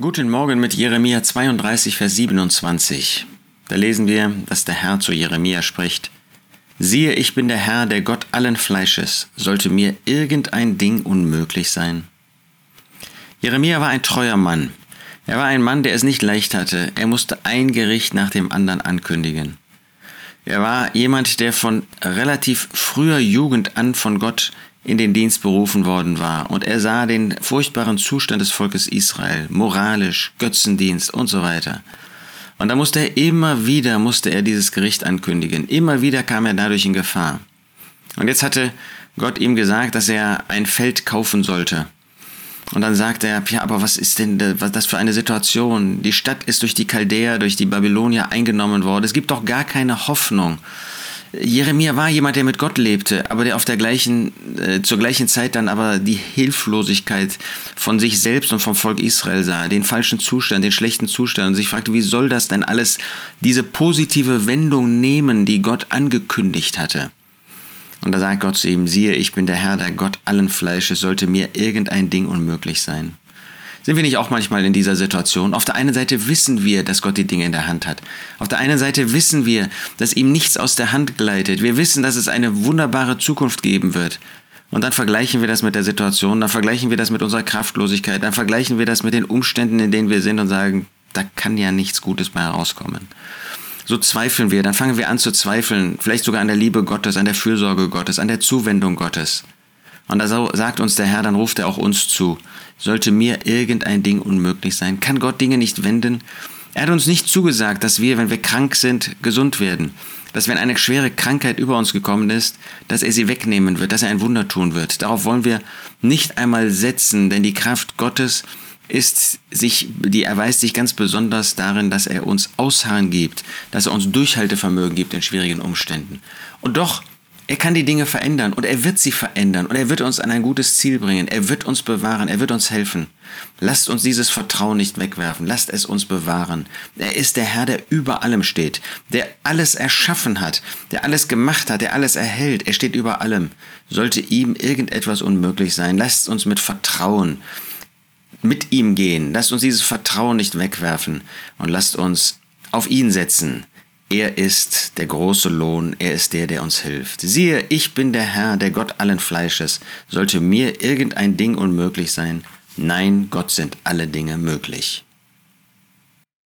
Guten Morgen mit Jeremia 32, Vers 27. Da lesen wir, dass der Herr zu Jeremia spricht. Siehe, ich bin der Herr, der Gott allen Fleisches. Sollte mir irgendein Ding unmöglich sein? Jeremia war ein treuer Mann. Er war ein Mann, der es nicht leicht hatte. Er musste ein Gericht nach dem anderen ankündigen. Er war jemand, der von relativ früher Jugend an von Gott in den Dienst berufen worden war. Und er sah den furchtbaren Zustand des Volkes Israel, moralisch, Götzendienst und so weiter. Und da musste er immer wieder, musste er dieses Gericht ankündigen. Immer wieder kam er dadurch in Gefahr. Und jetzt hatte Gott ihm gesagt, dass er ein Feld kaufen sollte. Und dann sagte er, ja, aber was ist denn das für eine Situation? Die Stadt ist durch die Chaldäer, durch die Babylonier eingenommen worden. Es gibt doch gar keine Hoffnung. Jeremia war jemand, der mit Gott lebte, aber der auf der gleichen, äh, zur gleichen Zeit dann aber die Hilflosigkeit von sich selbst und vom Volk Israel sah, den falschen Zustand, den schlechten Zustand und sich fragte, wie soll das denn alles diese positive Wendung nehmen, die Gott angekündigt hatte? Und da sagt Gott zu ihm, siehe, ich bin der Herr, der Gott allen Fleisches, sollte mir irgendein Ding unmöglich sein. Sind wir nicht auch manchmal in dieser Situation? Auf der einen Seite wissen wir, dass Gott die Dinge in der Hand hat. Auf der einen Seite wissen wir, dass ihm nichts aus der Hand gleitet. Wir wissen, dass es eine wunderbare Zukunft geben wird. Und dann vergleichen wir das mit der Situation, dann vergleichen wir das mit unserer Kraftlosigkeit, dann vergleichen wir das mit den Umständen, in denen wir sind und sagen, da kann ja nichts Gutes mehr herauskommen. So zweifeln wir, dann fangen wir an zu zweifeln, vielleicht sogar an der Liebe Gottes, an der Fürsorge Gottes, an der Zuwendung Gottes. Und da sagt uns der Herr, dann ruft er auch uns zu. Sollte mir irgendein Ding unmöglich sein? Kann Gott Dinge nicht wenden? Er hat uns nicht zugesagt, dass wir, wenn wir krank sind, gesund werden. Dass wenn eine schwere Krankheit über uns gekommen ist, dass er sie wegnehmen wird, dass er ein Wunder tun wird. Darauf wollen wir nicht einmal setzen, denn die Kraft Gottes ist sich, die erweist sich ganz besonders darin, dass er uns Ausharren gibt, dass er uns Durchhaltevermögen gibt in schwierigen Umständen. Und doch er kann die Dinge verändern und er wird sie verändern und er wird uns an ein gutes Ziel bringen. Er wird uns bewahren, er wird uns helfen. Lasst uns dieses Vertrauen nicht wegwerfen, lasst es uns bewahren. Er ist der Herr, der über allem steht, der alles erschaffen hat, der alles gemacht hat, der alles erhält. Er steht über allem. Sollte ihm irgendetwas unmöglich sein, lasst uns mit Vertrauen mit ihm gehen. Lasst uns dieses Vertrauen nicht wegwerfen und lasst uns auf ihn setzen. Er ist der große Lohn, er ist der, der uns hilft. Siehe, ich bin der Herr, der Gott allen Fleisches. Sollte mir irgendein Ding unmöglich sein? Nein, Gott sind alle Dinge möglich.